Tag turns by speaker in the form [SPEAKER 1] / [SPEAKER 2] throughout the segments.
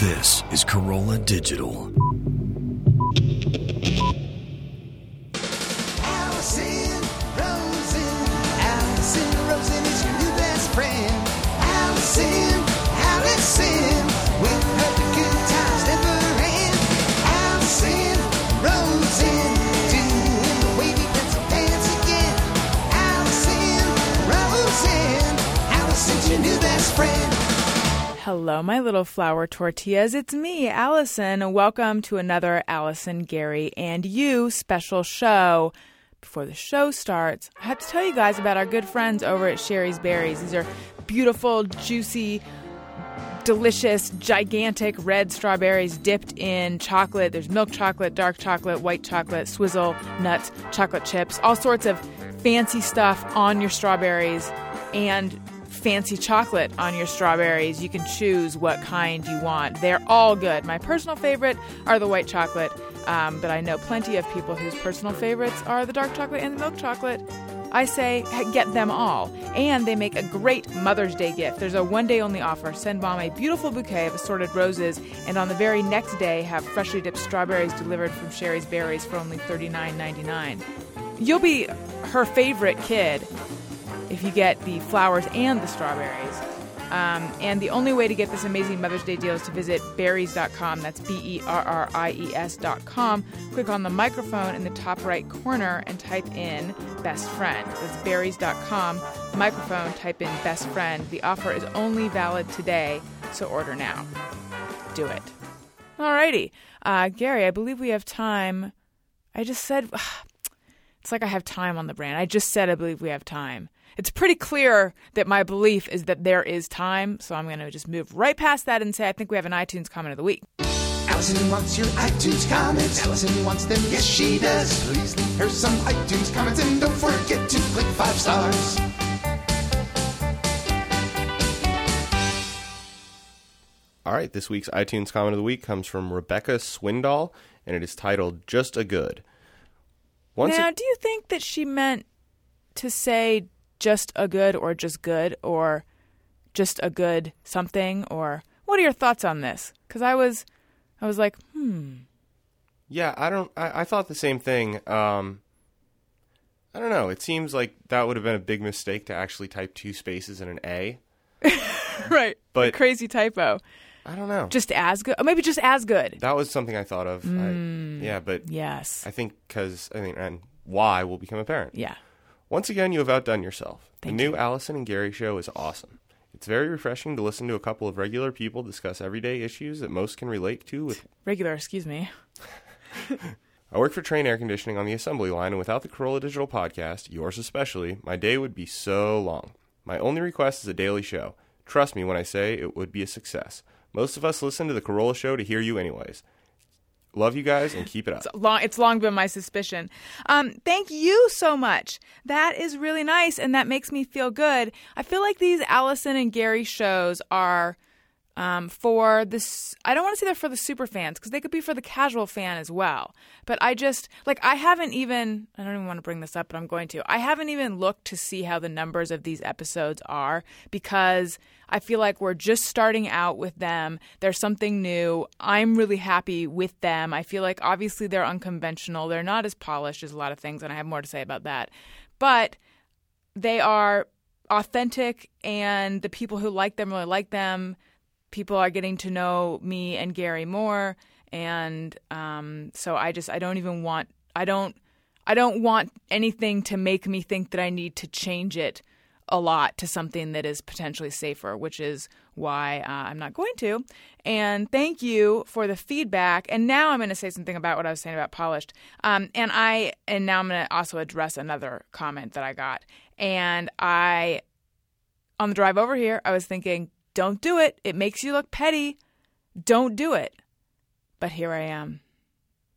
[SPEAKER 1] This is Carolla Digital.
[SPEAKER 2] Hello, my little flour tortillas. It's me, Alison. Welcome to another Alison, Gary, and you special show. Before the show starts, I have to tell you guys about our good friends over at Shari's Berries. These are beautiful, juicy, delicious, gigantic red strawberries dipped in chocolate. There's milk chocolate, dark chocolate, white chocolate, swizzle, nuts, chocolate chips, all sorts of fancy stuff on your strawberries and fancy chocolate on your strawberries. You can choose what kind you want. They're all good. My personal favorite are the white chocolate, um, but I know plenty of people whose personal favorites are the dark chocolate and the milk chocolate. I say get them all. And they make a great Mother's Day gift. There's a one day only offer. Send mom a beautiful bouquet of assorted roses, and on the very next day, have freshly dipped strawberries delivered from Shari's Berries for only $39.99. You'll be her favorite kid if you get the flowers and the strawberries. Um, and the only way to get this amazing Mother's Day deal is to visit berries.com. That's B E R R I E S.com. Click on the microphone in the top right corner and type in best friend. That's berries.com. Microphone, type in best friend. The offer is only valid today, so order now. Do it. Alrighty. Uh, Gary, I believe we have time. I just said. It's like I have time on the brain. I just said I believe we have time. It's pretty clear that my belief is that there is time, so I'm going to just move right past that and say I think we have an iTunes comment of the week.
[SPEAKER 3] Alison wants your iTunes comments. Alison wants them, yes she does. Please leave her some iTunes comments and don't forget to click five stars.
[SPEAKER 4] All right, this week's iTunes comment of the week comes from Rebecca Swindoll, and it is titled "Just a Good." Once
[SPEAKER 2] now,
[SPEAKER 4] a-
[SPEAKER 2] do you think that she meant to say just a good or just good or just a good something or what are your thoughts on this? Because I was, I was like, hmm.
[SPEAKER 4] yeah, I don't. I, I thought the same thing. Um, I don't know. It seems like that would have been a big mistake to actually type two spaces and an A.
[SPEAKER 2] right,
[SPEAKER 4] But-
[SPEAKER 2] crazy typo.
[SPEAKER 4] I don't know.
[SPEAKER 2] Just as good, or maybe just as good.
[SPEAKER 4] that was something I thought of.
[SPEAKER 2] Mm.
[SPEAKER 4] I, yeah, but
[SPEAKER 2] Yes.
[SPEAKER 4] I think because I think and why will become apparent.
[SPEAKER 2] Yeah.
[SPEAKER 4] Once again, you have outdone yourself.
[SPEAKER 2] Thank
[SPEAKER 4] the new. Alison and Gary show is awesome. It's very refreshing to listen to a couple of regular people discuss everyday issues that most can relate to with
[SPEAKER 2] Regular, excuse me.
[SPEAKER 4] I work for Trane Air Conditioning on the assembly line, and without the Carolla Digital podcast, yours especially, my day would be so long. My only request is a daily show. Trust me when I say it would be a success. Most of us listen to the Carolla show to hear you, anyways. Love you guys and keep it up.
[SPEAKER 2] It's long it's long been my suspicion. Um, thank you so much. That is really nice and that makes me feel good. I feel like these Alison and Gary shows are um, for this I don't want to say they're for the super fans because they could be for the casual fan as well. But I just like I haven't even I don't even want to bring this up, but I'm going to. I haven't even looked to see how the numbers of these episodes are because I feel like we're just starting out with them. There's something new. I'm really happy with them. I feel like obviously they're unconventional. They're not as polished as a lot of things, and I have more to say about that. But they are authentic, and the people who like them really like them. People are getting to know me and Gary more, and um, so I just I don't even want I don't I don't want anything to make me think that I need to change it a lot to something that is potentially safer, which is why uh, I'm not going to. And thank you for the feedback. And now I'm going to say something about what I was saying about polished. Um, and I and now I'm going to also address another comment that I got. And I on the drive over here, I was thinking, don't do it. It makes you look petty. Don't do it. But here I am.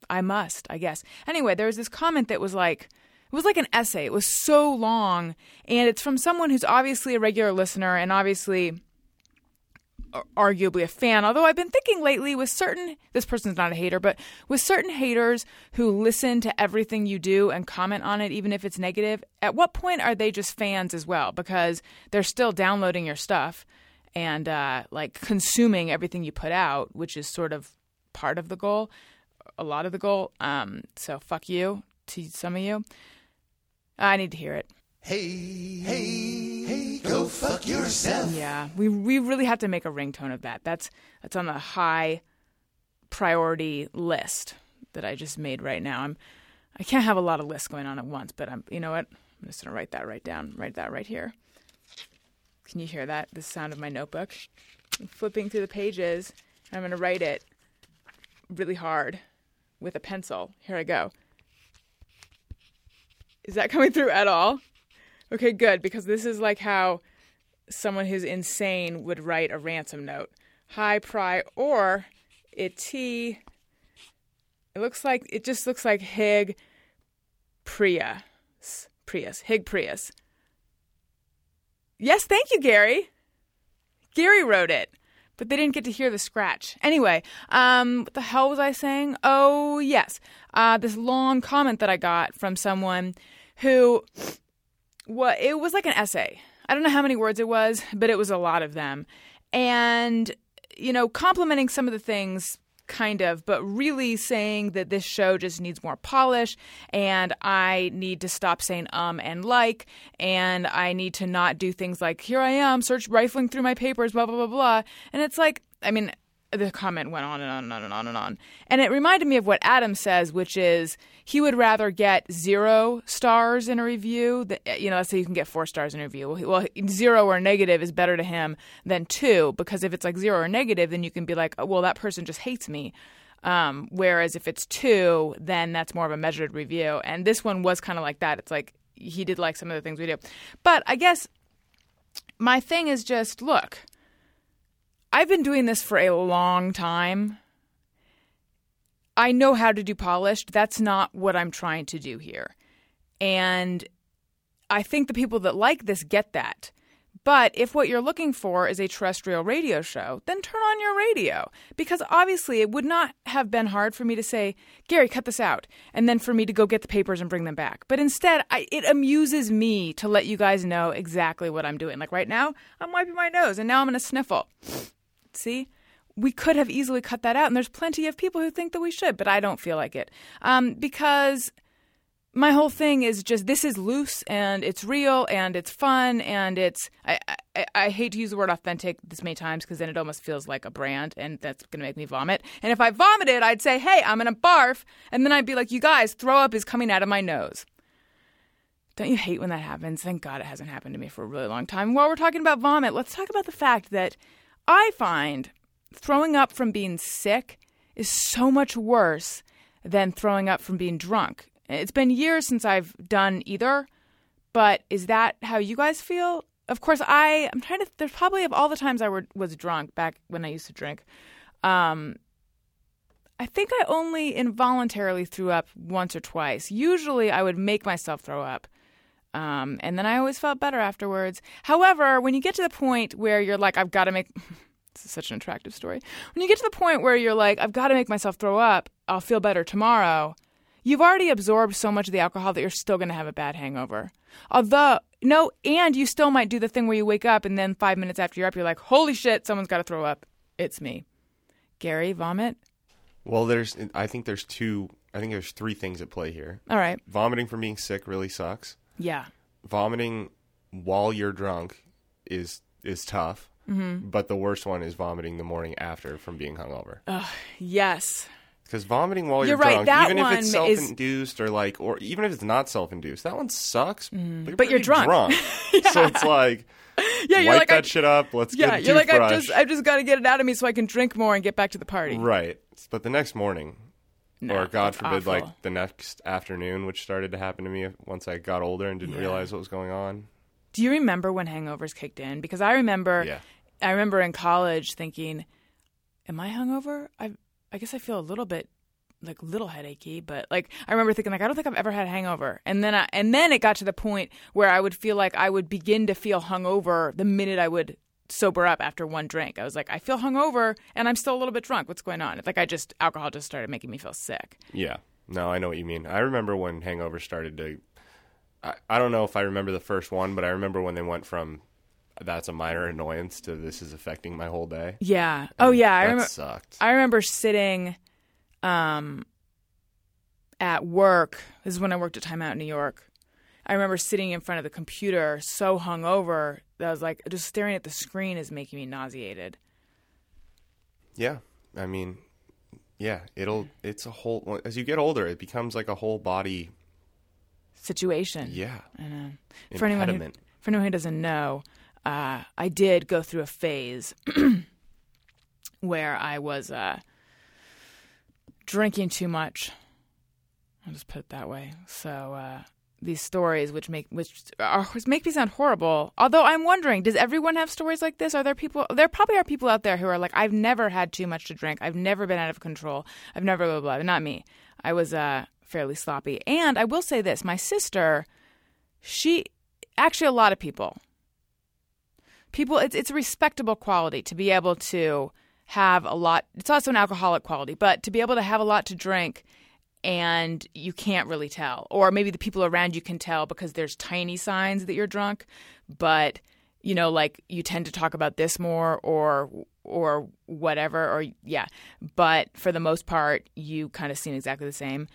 [SPEAKER 2] I must, I guess. Anyway, there was this comment that was like, it was like an essay. It was so long, and it's from someone who's obviously a regular listener and obviously arguably a fan. Although I've been thinking lately with certain, this person's not a hater, but with certain haters who listen to everything you do and comment on it, even if it's negative, at what point are they just fans as well? Because they're still downloading your stuff and uh, like consuming everything you put out, which is sort of part of the goal, a lot of the goal. Um, so fuck you to some of you. I need to hear it.
[SPEAKER 3] Hey, hey, hey, go fuck yourself.
[SPEAKER 2] Yeah, we we really have to make a ringtone of that. That's that's on the high priority list that I just made right now. I'm I can't have a lot of lists going on at once, but I'm you know what? I'm just gonna write that right down. Write that right here. Can you hear that? The sound of my notebook. I'm flipping through the pages, and I'm gonna write it really hard with a pencil. Here I go. Is that coming through at all? Okay, good, because this is like how someone who's insane would write a ransom note. High pry or it T it looks like it just looks like Hig Prius. Prius. Hig Prius. Yes, thank you, Gary. Gary wrote it, but they didn't get to hear the scratch. Anyway, um, what the hell was I saying? Oh, yes. Uh, this long comment that I got from someone who what it was like an essay. I don't know how many words it was, but it was a lot of them. And you know, complimenting some of the things kind of, but really saying that this show just needs more polish and I need to stop saying um and like and I need to not do things like here I am search rifling through my papers blah blah blah blah. And it's like, I mean, the comment went on and on and on and on and on. And it reminded me of what Adam says, which is he would rather get zero stars in a review. That, you know, let's say you can get four stars in a review. Well, zero or negative is better to him than two because if it's like zero or negative, then you can be like, oh, well, that person just hates me. Um, whereas if it's two, then that's more of a measured review. And this one was kind of like that. It's like he did like some of the things we do. But I guess my thing is just look I've been doing this for a long time. I know how to do polished. That's not what I'm trying to do here. And I think the people that like this get that. But if what you're looking for is a terrestrial radio show, then turn on your radio. Because obviously, it would not have been hard for me to say, Gary, cut this out, and then for me to go get the papers and bring them back. But instead, I, it amuses me to let you guys know exactly what I'm doing. Like right now, I'm wiping my nose, and now I'm going to sniffle. See? We could have easily cut that out, and there's plenty of people who think that we should, but I don't feel like it. Um, because my whole thing is just this is loose and it's real and it's fun and it's I, I, I hate to use the word authentic this many times because then it almost feels like a brand and that's gonna make me vomit. And if I vomited, I'd say, "Hey, I'm gonna barf," and then I'd be like, "You guys, throw up is coming out of my nose." Don't you hate when that happens? Thank God it hasn't happened to me for a really long time. While we're talking about vomit, let's talk about the fact that I find throwing up from being sick is so much worse than throwing up from being drunk. It's been years since I've done either, but is that how you guys feel? Of course, I I'm trying to. There's probably of all the times I were, was drunk back when I used to drink. Um, I think I only involuntarily threw up once or twice. Usually, I would make myself throw up. Um, and then I always felt better afterwards. However, when you get to the point where you're like, I've got to make. this is such an attractive story. When you get to the point where you're like, I've got to make myself throw up, I'll feel better tomorrow. You've already absorbed so much of the alcohol that you're still going to have a bad hangover. Although, no, and you still might do the thing where you wake up and then five minutes after you're up, you're like, holy shit, someone's got to throw up. It's me. Gary, vomit?
[SPEAKER 4] Well, there's. I think there's two. I think there's three things at play here.
[SPEAKER 2] All right.
[SPEAKER 4] Vomiting from being sick really sucks.
[SPEAKER 2] Yeah.
[SPEAKER 4] Vomiting while you're drunk is is tough.
[SPEAKER 2] Mm-hmm.
[SPEAKER 4] But the worst one is vomiting the morning after from being hungover.
[SPEAKER 2] Yes.
[SPEAKER 4] Because vomiting while
[SPEAKER 2] You're
[SPEAKER 4] you're,
[SPEAKER 2] right,
[SPEAKER 4] drunk, even if it's
[SPEAKER 2] one is-
[SPEAKER 4] self-induced or like, or even if it's not self-induced, that one sucks. But you're.
[SPEAKER 2] But you're
[SPEAKER 4] pretty
[SPEAKER 2] drunk.
[SPEAKER 4] So it's like,
[SPEAKER 2] Yeah, you're
[SPEAKER 4] wipe
[SPEAKER 2] like,
[SPEAKER 4] that
[SPEAKER 2] I,
[SPEAKER 4] shit up. Let's
[SPEAKER 2] yeah,
[SPEAKER 4] get a
[SPEAKER 2] you're like, I've just, I've just got to get it out of me so I can drink more and get back to the party.
[SPEAKER 4] Right. But the next morning,
[SPEAKER 2] No,
[SPEAKER 4] or God forbid,
[SPEAKER 2] awful.
[SPEAKER 4] like the next afternoon, which started to happen to me once I got older and didn't
[SPEAKER 2] Yeah.
[SPEAKER 4] realize what was going on.
[SPEAKER 2] Do you remember when hangovers kicked in? Because I remember,
[SPEAKER 4] Yeah.
[SPEAKER 2] I remember in college thinking, "Am I hungover? I, I guess I feel a little bit like little headachy, but like I remember thinking like I don't think I've ever had a hangover. And then I, and then it got to the point where I would feel like I would begin to feel hungover the minute I would sober up after one drink. I was like, I feel hungover and I'm still a little bit drunk. What's going on? It's like I just alcohol just started making me feel sick.
[SPEAKER 4] Yeah. No, I know what you mean. I remember when hangover started to. I, I don't know if I remember the first one, but I remember when they went from that's a minor annoyance to this is affecting my whole day.
[SPEAKER 2] Yeah. Oh yeah. I
[SPEAKER 4] that
[SPEAKER 2] remember.
[SPEAKER 4] sucked.
[SPEAKER 2] I remember sitting um, at work. This is when I worked at Time Out in New York. I remember sitting in front of the computer so hungover I was like, just staring at the screen is making me nauseated.
[SPEAKER 4] Yeah, I mean, yeah, it'll. It's a whole. As you get older, it becomes like a whole body.
[SPEAKER 2] Situation.
[SPEAKER 4] Yeah,
[SPEAKER 2] I know. For anyone, who,
[SPEAKER 4] impediment.
[SPEAKER 2] for anyone who doesn't know, uh, I did go through a phase where I was uh, drinking too much. I'll just put it that way. So uh, these stories, which make which are, which make me sound horrible. Although I'm wondering, does everyone have stories like this? Are there people? There probably are people out there who are like, I've never had too much to drink. I've never been out of control. I've never blah blah. blah. Not me. I was uh, fairly sloppy. And I will say this: my sister, she actually a lot of people people it's it's a respectable quality to be able to have a lot it's also an alcoholic quality but to be able to have a lot to drink and you can't really tell. Or maybe the people around you can tell because there's tiny signs that you're drunk but you know like you tend to talk about this more or or whatever or yeah. But for the most part you kind of seem exactly the same.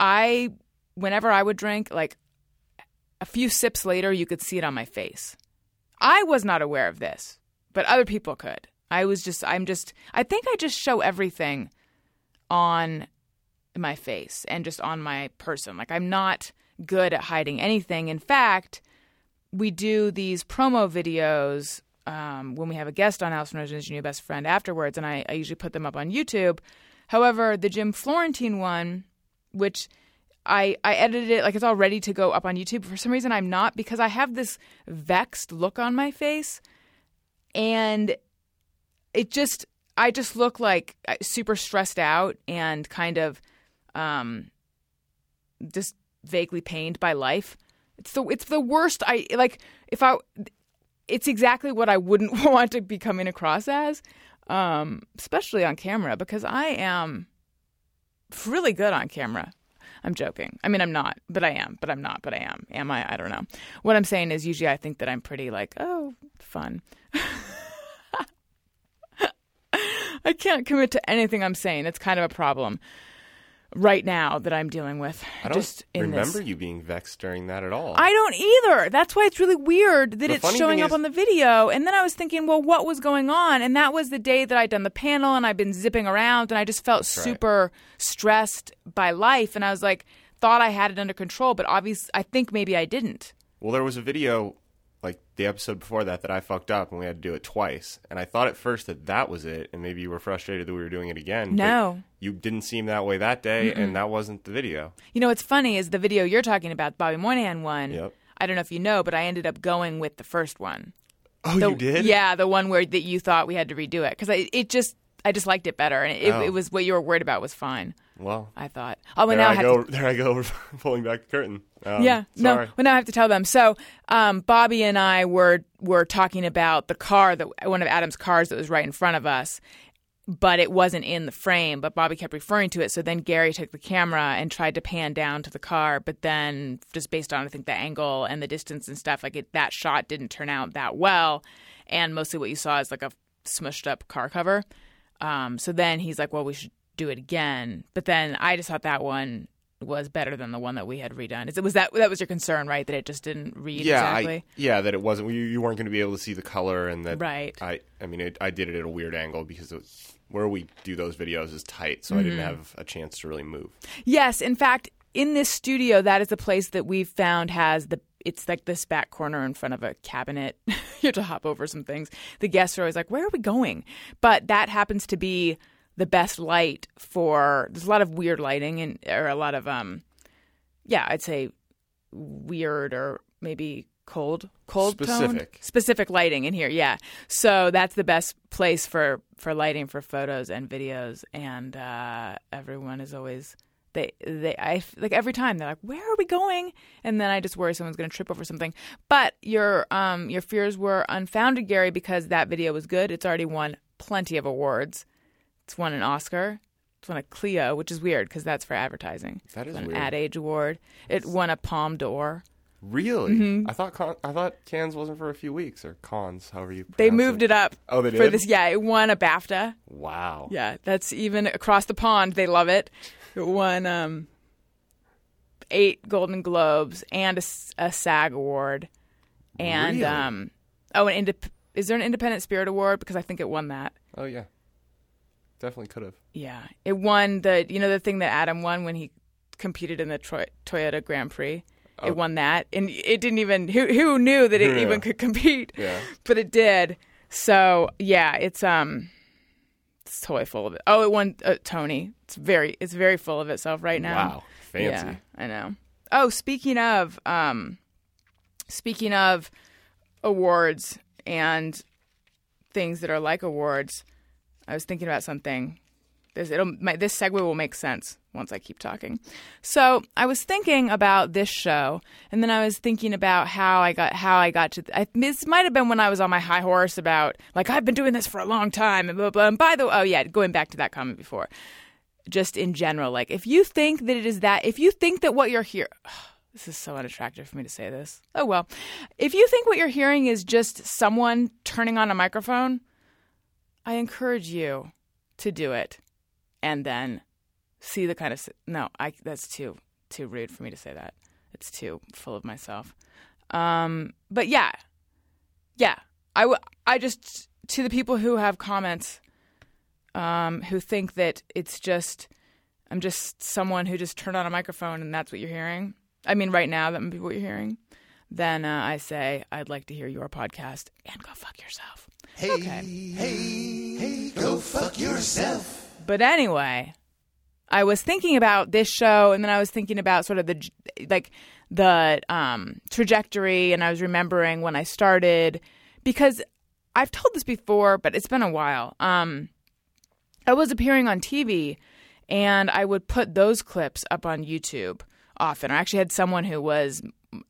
[SPEAKER 2] I whenever i would drink like a few sips later you could see it on my face. I was not aware of this, but other people could. I was just, I'm just, I think I just show everything on my face and just on my person. Like, I'm not good at hiding anything. In fact, we do these promo videos um, when we have a guest on Alison Rosen's New Best Friend afterwards, and I, I usually put them up on YouTube. However, the Jim Florentine one, which I, I edited it like it's all ready to go up on YouTube. For some reason, I'm not because I have this vexed look on my face, and it just I just look like uh, super stressed out and kind of um, just vaguely pained by life. It's the it's the worst. I like if I. It's exactly what I wouldn't want to be coming across as, um, especially on camera, because I am really good on camera. I'm joking. I mean, I'm not, but I am, but I'm not, but I am. Am I? I don't know. What I'm saying is usually I think that I'm pretty like, oh, fun. I can't commit to anything I'm saying. It's kind of a problem right now that I'm dealing with.
[SPEAKER 4] I don't
[SPEAKER 2] just in
[SPEAKER 4] remember
[SPEAKER 2] this.
[SPEAKER 4] you being vexed during that at all.
[SPEAKER 2] I don't either. That's why it's really weird that
[SPEAKER 4] The
[SPEAKER 2] it's showing up
[SPEAKER 4] is-
[SPEAKER 2] on the video. And then I was thinking, well, what was going on? And that was the day that I'd done the panel and I'd been zipping around and I just felt
[SPEAKER 4] right.
[SPEAKER 2] super stressed by life. And I was like, thought I had it under control, but obviously, I think maybe I didn't.
[SPEAKER 4] Well, there was a video like the episode before that that I fucked up and we had to do it twice. And I thought at first that that was it, and maybe you were frustrated that we were doing it again.
[SPEAKER 2] No.
[SPEAKER 4] you didn't seem that way that day, and that wasn't the video.
[SPEAKER 2] You know, what's funny is the video you're talking about, the Bobby Moynihan one.
[SPEAKER 4] Yep.
[SPEAKER 2] I don't know if you know, but I ended up going with the first one.
[SPEAKER 4] Oh,
[SPEAKER 2] The-
[SPEAKER 4] you did?
[SPEAKER 2] Yeah, the one where that you thought we had to redo it because I it just I just liked it better, and it,
[SPEAKER 4] Oh.
[SPEAKER 2] it was what you were worried about was fine.
[SPEAKER 4] Well,
[SPEAKER 2] I thought. Oh, well, now
[SPEAKER 4] I
[SPEAKER 2] have
[SPEAKER 4] go.
[SPEAKER 2] to
[SPEAKER 4] There I go, pulling back the curtain. Um,
[SPEAKER 2] yeah,
[SPEAKER 4] sorry.
[SPEAKER 2] no. Well, now I have to tell them. So, um, Bobby and I were were talking about the car that one of Adam's cars that was right in front of us, but it wasn't in the frame. But Bobby kept referring to it. So then Gary took the camera and tried to pan down to the car, but then just based on I think the angle and the distance and stuff, like it, that shot didn't turn out that well. And mostly what you saw is like a smushed up car cover. Um, so then he's like, "Well, we should do it again." But then I just thought that one was better than the one that we had redone. It was that that was your concern, right? That it just didn't read
[SPEAKER 4] Yeah,
[SPEAKER 2] exactly.
[SPEAKER 4] I, yeah, that it wasn't. You, you weren't going to be able to see the color, and that
[SPEAKER 2] Right.
[SPEAKER 4] I, I mean, it, I did it at a weird angle because it was, where we do those videos is tight, so I
[SPEAKER 2] Mm-hmm.
[SPEAKER 4] didn't have a chance to really move.
[SPEAKER 2] Yes, in fact, in this studio, that is the place that we've found has the. It's like this back corner in front of a cabinet. you have to hop over some things. The guests are always like, "Where are we going?" But that happens to be the best light for. There's a lot of weird lighting and or a lot of um, yeah, I'd say weird or maybe cold, cold toned?
[SPEAKER 4] Specific.
[SPEAKER 2] specific lighting in here. Yeah, so that's the best place for for lighting for photos and videos, and uh, everyone is always they they I like every time they're like, "Where are we going?" And then I just worry someone's going to trip over something. But your um your fears were unfounded, Gary, because that video was good. It's already won plenty of awards. It's won an Oscar. It's won a Clio, which is weird because that's for advertising.
[SPEAKER 4] That is
[SPEAKER 2] It's won
[SPEAKER 4] weird.
[SPEAKER 2] an Ad Age Award. It won a Palme d'Or.
[SPEAKER 4] Really?
[SPEAKER 2] Mm-hmm.
[SPEAKER 4] I thought con- I thought Cannes wasn't for a few weeks or cons, however you.
[SPEAKER 2] They moved it up.
[SPEAKER 4] Oh, they did.
[SPEAKER 2] For this, yeah, it won a BAFTA.
[SPEAKER 4] Wow.
[SPEAKER 2] Yeah, that's even across the pond. They love it. It won um, eight Golden Globes and a SAG award, and
[SPEAKER 4] Really?
[SPEAKER 2] um, oh, an indep- is there an Independent Spirit Award? Because I think it won that.
[SPEAKER 4] Oh yeah. Definitely could have.
[SPEAKER 2] Yeah, it won the you know the thing that Adam won when he competed in the Troy- Toyota Grand Prix. It won that, and it didn't even who who knew that it
[SPEAKER 4] Yeah.
[SPEAKER 2] even could compete.
[SPEAKER 4] Yeah.
[SPEAKER 2] but it did. So yeah, it's um, it's totally full of it. Oh, it won uh, Tony. It's very it's very full of itself right now.
[SPEAKER 4] Wow. Fancy.
[SPEAKER 2] Yeah, I know. Oh, speaking of um, speaking of awards and things that are like awards, I was thinking about something. This it'll my, this segue will make sense once I keep talking. So I was thinking about this show, and then I was thinking about how I got how I got to. I, this might have been when I was on my high horse about like I've been doing this for a long time and blah blah. And by the way, oh yeah, going back to that comment before, just in general, like if you think that it is that, if you think that what you're here. This is so unattractive for me to say this. Oh well. If you think what you're hearing is just someone turning on a microphone, I encourage you to do it and then see the kind of no i that's too too rude for me to say that. It's too full of myself. Um but yeah. Yeah. I w- i just to the people who have comments um who think that it's just i'm just someone who just turned on a microphone and that's what you're hearing i mean right now that might be what you're hearing then uh, i say i'd like to hear your podcast and go fuck yourself.
[SPEAKER 3] Hey,
[SPEAKER 2] Okay.
[SPEAKER 3] hey, hey, go fuck yourself.
[SPEAKER 2] But anyway, I was thinking about this show, and then I was thinking about sort of the like the um, trajectory, and I was remembering when I started because I've told this before, but it's been a while. Um, I was appearing on TV, and I would put those clips up on YouTube often. I actually had someone who was.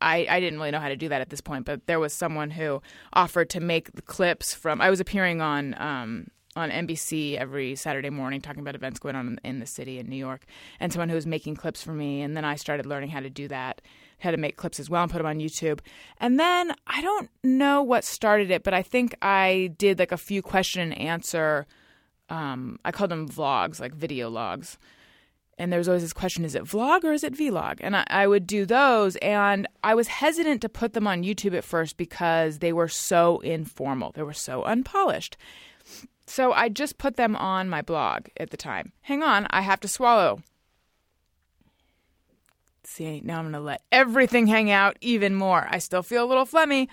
[SPEAKER 2] I, I didn't really know how to do that at this point, but there was someone who offered to make the clips from. I was appearing on um, on NBC every Saturday morning talking about events going on in, the city in New York, and someone who was making clips for me. And then I started learning how to do that, how to make clips as well and put them on YouTube. And then I don't know what started it, but I think I did like a few question and answer. Um, I called them vlogs, like video logs. And there was always this question is it vlog or is it vlog? And I, I would do those. And I was hesitant to put them on YouTube at first because they were so informal, they were so unpolished. So I just put them on my blog at the time. Hang on, I have to swallow. See, now I'm going to let everything hang out even more. I still feel a little phlegmy.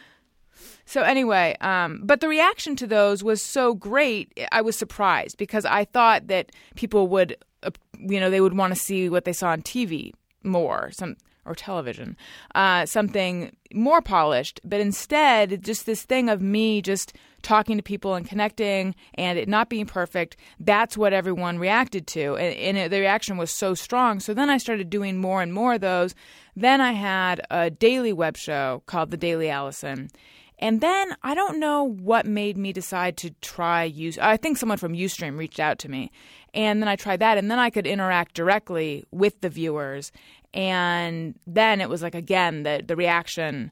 [SPEAKER 2] So anyway, um, but the reaction to those was so great. I was surprised because I thought that people would, uh, you know, they would want to see what they saw on TV more, some or television, uh, something more polished. But instead, just this thing of me just talking to people and connecting, and it not being perfect. That's what everyone reacted to, and, and it, the reaction was so strong. So then I started doing more and more of those. Then I had a daily web show called The Daily Alison. And then I don't know what made me decide to try use. I think someone from UStream reached out to me, and then I tried that, and then I could interact directly with the viewers. And then it was like again the the reaction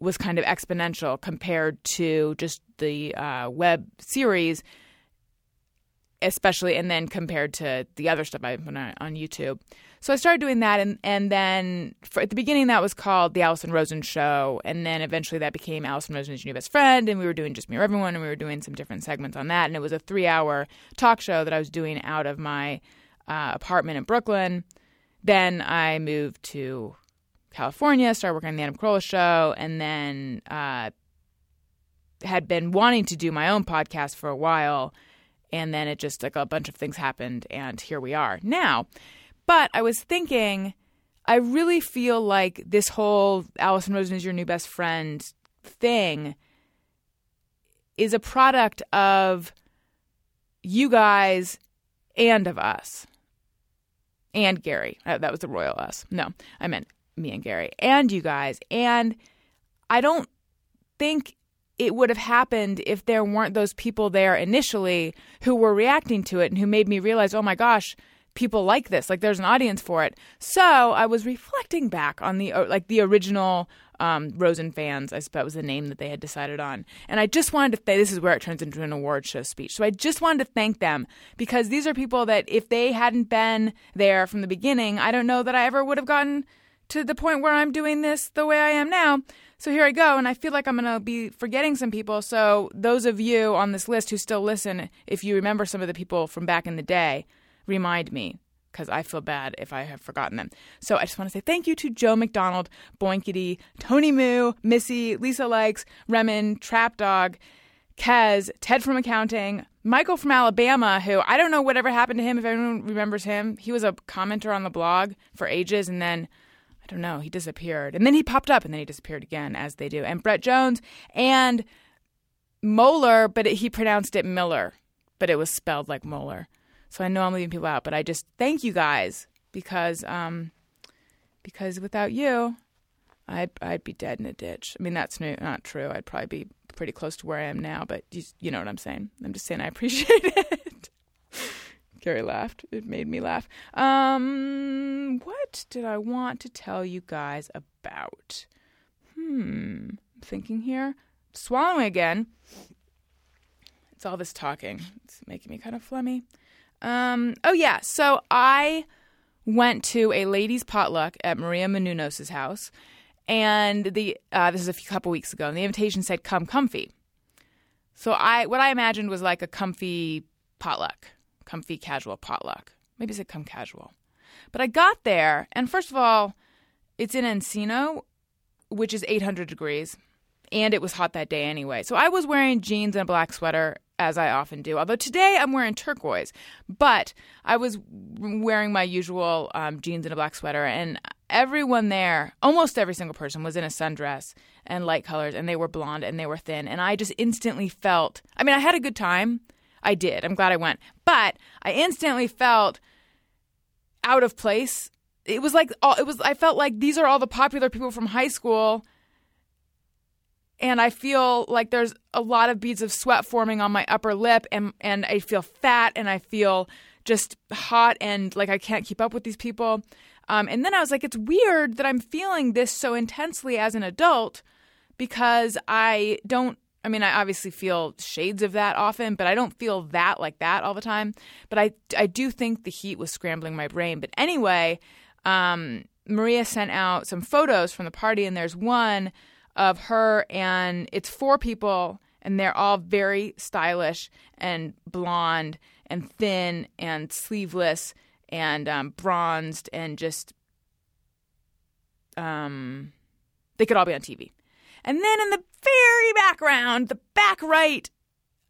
[SPEAKER 2] was kind of exponential compared to just the uh, web series, especially, and then compared to the other stuff I put on on YouTube. So I started doing that, and and then for, at the beginning that was called the Alison Rosen Show, and then eventually that became Alison Rosen's new best friend, and we were doing just me or everyone, and we were doing some different segments on that, and it was a three hour talk show that I was doing out of my uh, apartment in Brooklyn. Then I moved to California, started working on the Adam Carolla Show, and then uh, had been wanting to do my own podcast for a while, and then it just like a bunch of things happened, and here we are now. But I was thinking, I really feel like this whole Alison Rosen is your new best friend thing is a product of you guys and of us and Gary. Uh, That was the royal us. No, I meant me and Gary and you guys. And I don't think it would have happened if there weren't those people there initially who were reacting to it and who made me realize, oh my gosh, people like this. Like there's an audience for it. So I was reflecting back on the uh, like the original um, Rosen fans. I suppose was the name that they had decided on. And I just wanted to say this is where it turns into an award show speech. So I just wanted to thank them because these are people that if they hadn't been there from the beginning, I don't know that I ever would have gotten to the point where I'm doing this the way I am now. So here I go, and I feel like I'm going to be forgetting some people. So, those of you on this list who still listen, if you remember some of the people from back in the day, remind me because I feel bad if I have forgotten them. So, I just want to say thank you to Joe McDonald, Boinkity, Tony Moo, Missy, Lisa Likes, Remen, Trap Dog, Kez, Ted from Accounting, Michael from Alabama, who I don't know whatever happened to him, if anyone remembers him. He was a commenter on the blog for ages, and then I don't know, he disappeared. And then he popped up and then he disappeared again, as they do. And Brett Jones and Moeller, but it, he pronounced it Miller, but it was spelled like Moeller. So I know I'm leaving people out, but I just thank you guys because um, because without you, I'd I'd be dead in a ditch. I mean that's not true. I'd probably be pretty close to where I am now, but you, you know what I'm saying. I'm just saying I appreciate it. Gary laughed. It made me laugh. Um, what did I want to tell you guys about? Hmm, I'm thinking here. Swallowing again. It's all this talking. It's making me kind of flummy. Um, oh yeah, so I went to a ladies' potluck at Maria Menounos' house, and the uh, this is a few, couple weeks ago, and the invitation said "come comfy." So I what I imagined was like a comfy potluck comfy casual potluck. Maybe say come casual. But I got there, and first of all, it's in Encino, which is 800 degrees, and it was hot that day anyway. So I was wearing jeans and a black sweater, as I often do. Although today I'm wearing turquoise, but I was wearing my usual um, jeans and a black sweater, and everyone there, almost every single person, was in a sundress and light colors, and they were blonde and they were thin, and I just instantly felt. I mean, I had a good time I did. I'm glad I went. But I instantly felt out of place. It was like it was I felt like these are all the popular people from high school and I feel like there's a lot of beads of sweat forming on my upper lip and and I feel fat and I feel just hot and like I can't keep up with these people. Um, and then I was like, it's weird that I'm feeling this so intensely as an adult because I don't I mean, I obviously feel shades of that often, but I don't feel that like that all the time. But I, I do think the heat was scrambling my brain. But anyway, um, Maria sent out some photos from the party, and there's one of her, and it's four people, and they're all very stylish and blonde and thin and sleeveless and um, bronzed and just um, they could all be on TV. And then in the very background, the back right,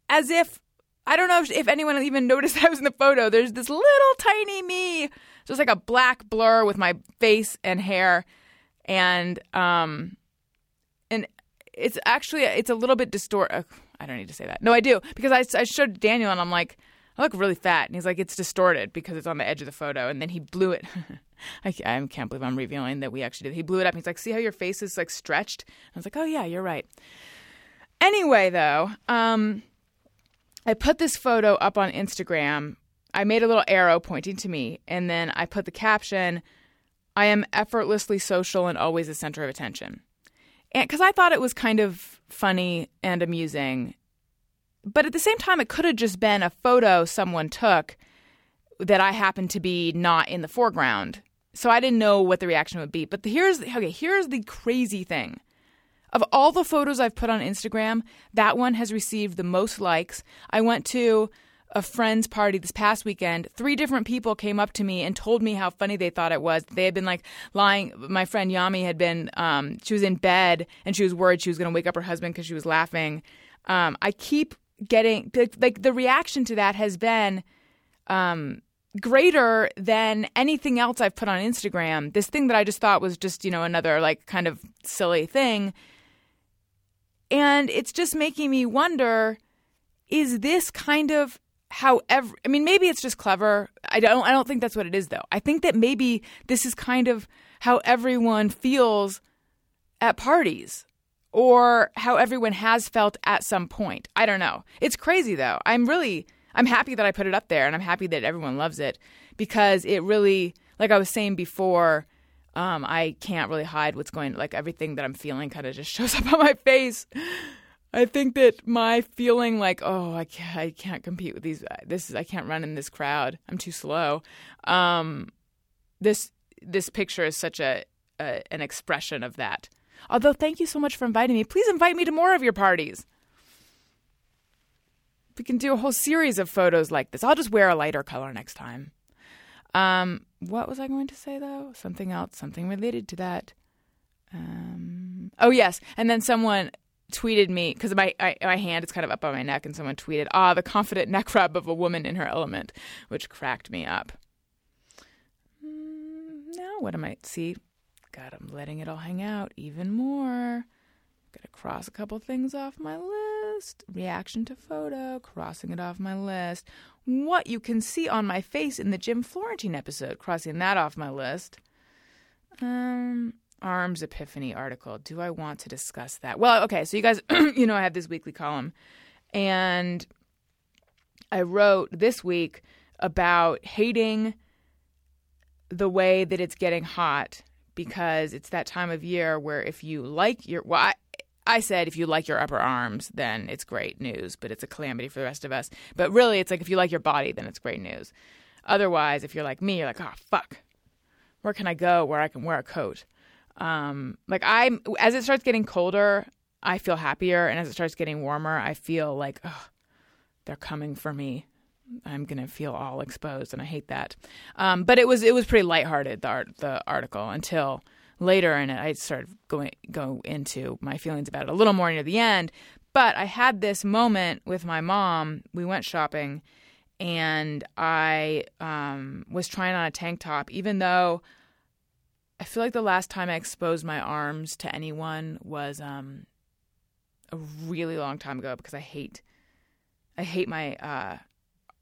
[SPEAKER 2] as if I don't know if, if anyone even noticed I was in the photo. There's this little tiny me, just like a black blur with my face and hair, and um, it's actually it's a little bit distorted. I don't need to say that. No, I do because I, I showed Daniel and I'm like, I look really fat, and he's like, it's distorted because it's on the edge of the photo, and then he blew it. I, I can't believe I'm revealing that we actually did. He blew it up. And He's like, see how your face is like stretched? I was like, oh yeah, you're right. Anyway, though, um, I put this photo up on Instagram. I made a little arrow pointing to me, and then I put the caption, I am effortlessly social and always the center of attention. Because I thought it was kind of funny and amusing. But at the same time, it could have just been a photo someone took that I happened to be not in the foreground so I didn't know what the reaction would be. But here's okay, here's the crazy thing. Of all the photos I've put on Instagram, that one has received the most likes. I went to a friend's party this past weekend. Three different people came up to me and told me how funny they thought it was. They had been like lying. My friend Yami had been, um, she was in bed and she was worried she was going to wake up her husband because she was laughing. Um, I keep getting, like, the reaction to that has been, um, greater than anything else I've put on Instagram. This thing that I just thought was just, you know, another like kind of silly thing. And it's just making me wonder is this kind of how every, I mean maybe it's just clever. I don't I don't think that's what it is though. I think that maybe this is kind of how everyone feels at parties or how everyone has felt at some point. I don't know. It's crazy though. I'm really I'm happy that I put it up there and I'm happy that everyone loves it because it really, like I was saying before, um, I can't really hide what's going like everything that I'm feeling kind of just shows up on my face. I think that my feeling like, oh, I can't, I can't compete with these. This is I can't run in this crowd. I'm too slow. Um, this this picture is such a, a an expression of that. Although, thank you so much for inviting me. Please invite me to more of your parties. We can do a whole series of photos like this. I'll just wear a lighter color next time. Um, what was I going to say though? Something else, something related to that. Um, oh yes, and then someone tweeted me because my I, my hand is kind of up on my neck, and someone tweeted, "Ah, the confident neck rub of a woman in her element," which cracked me up. Mm, now what am I see? God, I'm letting it all hang out even more. Gonna cross a couple things off my list. Reaction to photo, crossing it off my list. What you can see on my face in the Jim Florentine episode, crossing that off my list. Um, Arms Epiphany article. Do I want to discuss that? Well, okay, so you guys, you know, I have this weekly column, and I wrote this week about hating the way that it's getting hot because it's that time of year where if you like your well, I, I said if you like your upper arms, then it's great news, but it's a calamity for the rest of us. But really, it's like if you like your body, then it's great news. Otherwise, if you're like me, you're like, oh fuck, where can I go where I can wear a coat? Um, like I'm as it starts getting colder, I feel happier, and as it starts getting warmer, I feel like oh, they're coming for me. I'm gonna feel all exposed, and I hate that. Um, but it was it was pretty lighthearted the art, the article until later in it I started going go into my feelings about it a little more near the end. But I had this moment with my mom. We went shopping, and I um, was trying on a tank top, even though I feel like the last time I exposed my arms to anyone was um, a really long time ago because I hate I hate my uh,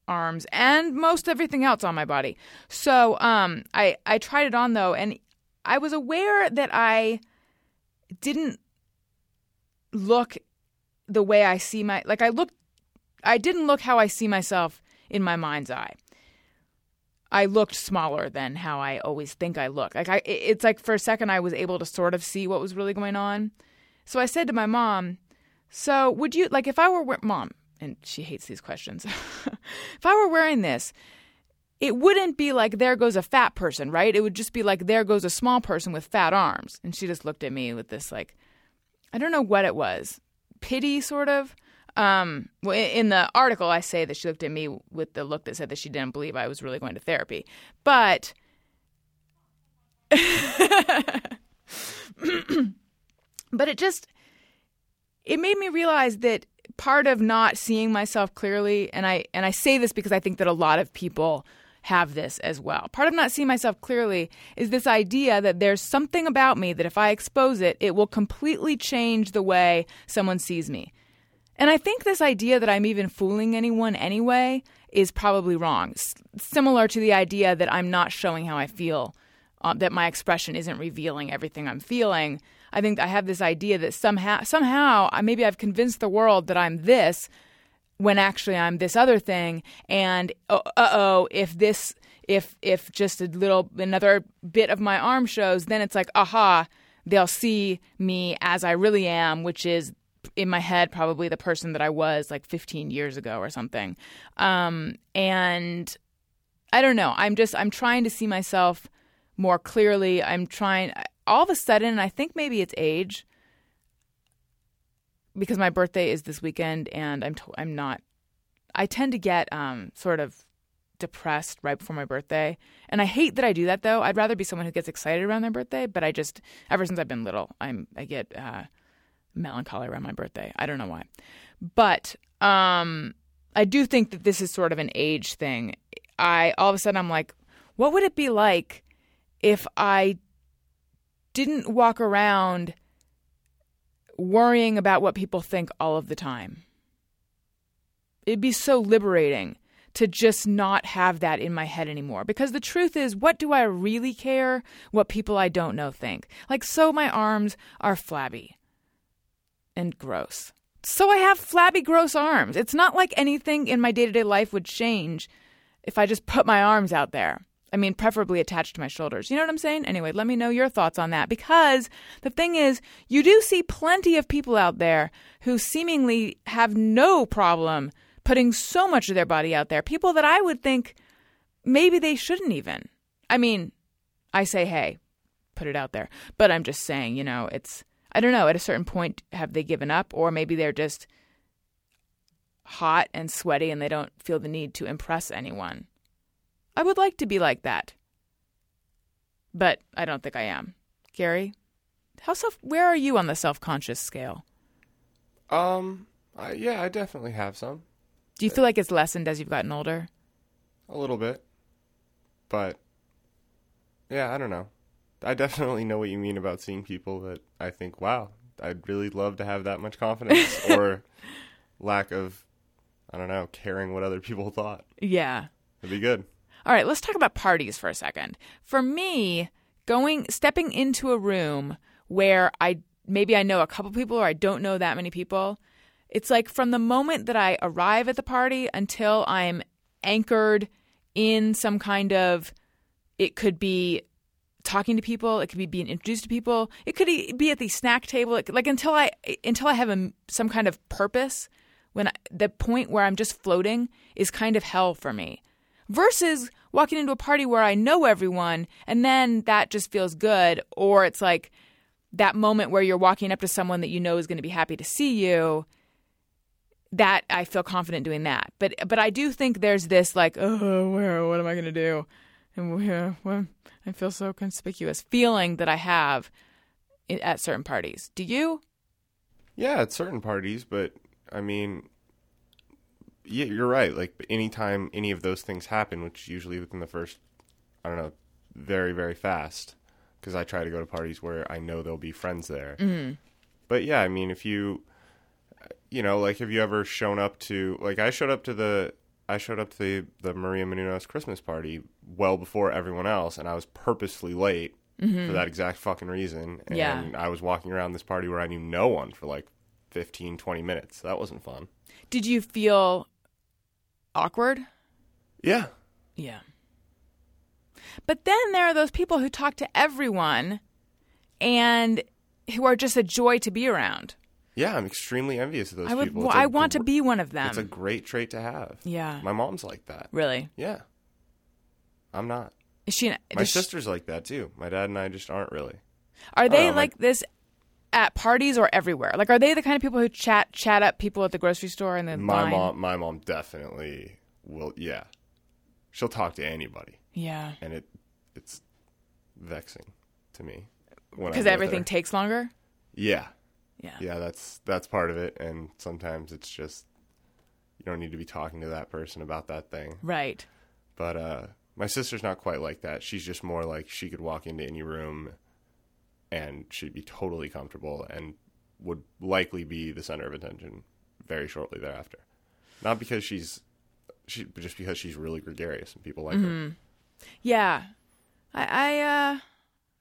[SPEAKER 2] arms and most everything else on my body. So um, I I tried it on though, and I was aware that I didn't look the way I see my like I looked I didn't look how I see myself in my mind's eye. I looked smaller than how I always think I look. Like I it's like for a second I was able to sort of see what was really going on. So I said to my mom, "So, would you like if I were mom and she hates these questions. if I were wearing this, it wouldn't be like there goes a fat person, right? It would just be like there goes a small person with fat arms." And she just looked at me with this like I don't know what it was. Pity sort of. Um, in the article, I say that she looked at me with the look that said that she didn't believe I was really going to therapy. But, but it just, it made me realize that part of not seeing myself clearly, and I and I say this because I think that a lot of people have this as well. Part of not seeing myself clearly is this idea that there's something about me that if I expose it, it will completely change the way someone sees me. And I think this idea that I'm even fooling anyone anyway is probably wrong. S- similar to the idea that I'm not showing how I feel, uh, that my expression isn't revealing everything I'm feeling. I think I have this idea that somehow, somehow, maybe I've convinced the world that I'm this when actually I'm this other thing. And uh oh, if this, if if just a little another bit of my arm shows, then it's like aha, they'll see me as I really am, which is in my head probably the person that I was like 15 years ago or something. Um, and I don't know. I'm just I'm trying to see myself more clearly. I'm trying all of a sudden. I think maybe it's age because my birthday is this weekend, and I'm to- I'm not. I tend to get um, sort of depressed right before my birthday, and I hate that I do that. Though I'd rather be someone who gets excited around their birthday. But I just ever since I've been little, I'm I get. Uh, melancholy around my birthday. I don't know why. But um, I do think that this is sort of an age thing. I all of a sudden I'm like, what would it be like if I didn't walk around worrying about what people think all of the time? It'd be so liberating to just not have that in my head anymore. Because the truth is, what do I really care what people I don't know think? Like, so my arms are flabby and gross. so I have flabby, gross arms. It's not like anything in my day to day life would change if I just put my arms out there. I mean, preferably attached to my shoulders. You know what I'm saying? Anyway, let me know your thoughts on that because the thing is, you do see plenty of people out there who seemingly have no problem putting so much of their body out there. People that I would think maybe they shouldn't even. I mean, I say, hey, put it out there. But I'm just saying, you know, it's, I don't know, at a certain point, have they given up? Or maybe they're just hot and sweaty and they don't feel the need to impress anyone. I would like to be like that. But I don't think I am. Gary, how self where are you on the self-conscious scale?
[SPEAKER 4] Um, I, yeah, I definitely have some.
[SPEAKER 2] Do you feel like it's lessened as you've gotten older?
[SPEAKER 4] A little bit. But yeah, I don't know. I definitely know what you mean about seeing people that I think, wow, I'd really love to have that much confidence or lack of I don't know, caring what other people thought.
[SPEAKER 2] Yeah.
[SPEAKER 4] It'd be good.
[SPEAKER 2] All right, let's talk about parties for a second. For me, going stepping into a room where I maybe I know a couple people or I don't know that many people, it's like from the moment that I arrive at the party until I'm anchored in some kind of it could be talking to people, it could be being introduced to people, it could be at the snack table, like until I until I have a, some kind of purpose. When I, the point where I'm just floating is kind of hell for me versus walking into a party where I know everyone and then that just feels good. Or it's like that moment where you're walking up to someone that you know is going to be happy to see you. That I feel confident doing that. But but I do think there's this like, oh, where what am I going to do? And where, well, I feel so conspicuous feeling that I have at certain parties. Do you?
[SPEAKER 4] Yeah, at certain parties, but I mean, yeah, you're right. Like anytime any of those things happen, which usually within the first, I don't know, very very fast, because I try to go to parties where I know there'll be friends there. Mm. But yeah, I mean, if you, you know, like have you ever shown up to like I showed up to the I showed up to the the Maria Menounos Christmas party well before everyone else, and I was purposely late for mm-hmm. that exact fucking reason. And
[SPEAKER 2] Yeah.
[SPEAKER 4] I was walking around this party where I knew no one for like 15, 20 minutes. That wasn't fun.
[SPEAKER 2] Did you feel awkward?
[SPEAKER 4] Yeah.
[SPEAKER 2] Yeah. But then there are those people who talk to everyone and who are just a joy to be around.
[SPEAKER 4] Yeah, I'm extremely envious of those
[SPEAKER 2] I would
[SPEAKER 4] people. A
[SPEAKER 2] I want to be one of them.
[SPEAKER 4] It's a great trait to have.
[SPEAKER 2] yeah.
[SPEAKER 4] My mom's like that.
[SPEAKER 2] really?
[SPEAKER 4] Yeah. I'm not.
[SPEAKER 2] Is she
[SPEAKER 4] My
[SPEAKER 2] does she-
[SPEAKER 4] sister's like that too. My dad and I just aren't really.
[SPEAKER 2] Are they
[SPEAKER 4] know, my-
[SPEAKER 2] like this at parties or everywhere? Like are they the kind of people who chat chat up people at the grocery store and then
[SPEAKER 4] My
[SPEAKER 2] line?
[SPEAKER 4] mom my mom definitely will yeah. She'll talk to anybody
[SPEAKER 2] Yeah.
[SPEAKER 4] and it it's vexing to me.
[SPEAKER 2] Because everything takes longer?
[SPEAKER 4] Yeah.
[SPEAKER 2] Yeah.
[SPEAKER 4] Yeah, that's that's part of it and sometimes it's just you don't need to be talking to that person about that thing.
[SPEAKER 2] Right.
[SPEAKER 4] But uh, my sister's not quite like that. She's just more like she could walk into any room and she'd be totally comfortable and would likely be the center of attention very shortly thereafter. Not because she's she just because she's really gregarious and people like her.
[SPEAKER 2] Yeah. I, I uh,